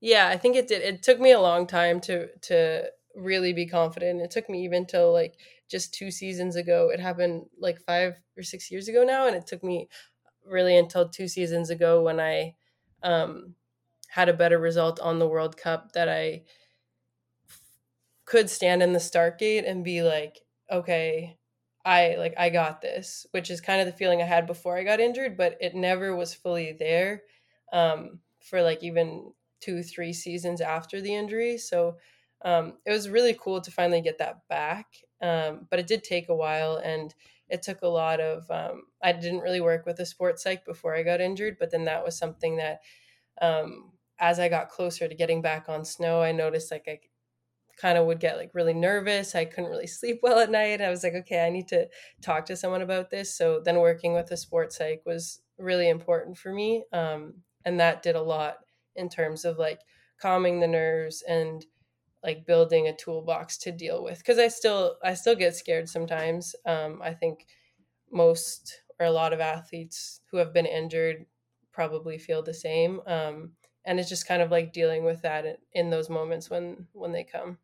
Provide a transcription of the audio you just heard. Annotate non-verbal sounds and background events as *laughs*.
Yeah, I think it did. It took me a long time to to really be confident. It took me even till like just two seasons ago. It happened like five or six years ago now, and it took me really until two seasons ago when I um, had a better result on the World Cup that I could stand in the start gate and be like, okay, I like I got this, which is kind of the feeling I had before I got injured, but it never was fully there um, for like even two, three seasons after the injury. So um, it was really cool to finally get that back. Um, but it did take a while and it took a lot of, um, I didn't really work with a sports psych before I got injured, but then that was something that um, as I got closer to getting back on snow, I noticed like I kind of would get like really nervous. I couldn't really *laughs* sleep well at night. I was like, okay, I need to talk to someone about this. So then working with a sports psych was really important for me. Um, and that did a lot in terms of like calming the nerves and like building a toolbox to deal with because i still i still get scared sometimes. Um, i think most or a lot of athletes who have been injured probably feel the same. Um, and it's just kind of like dealing with that in, those moments when when they come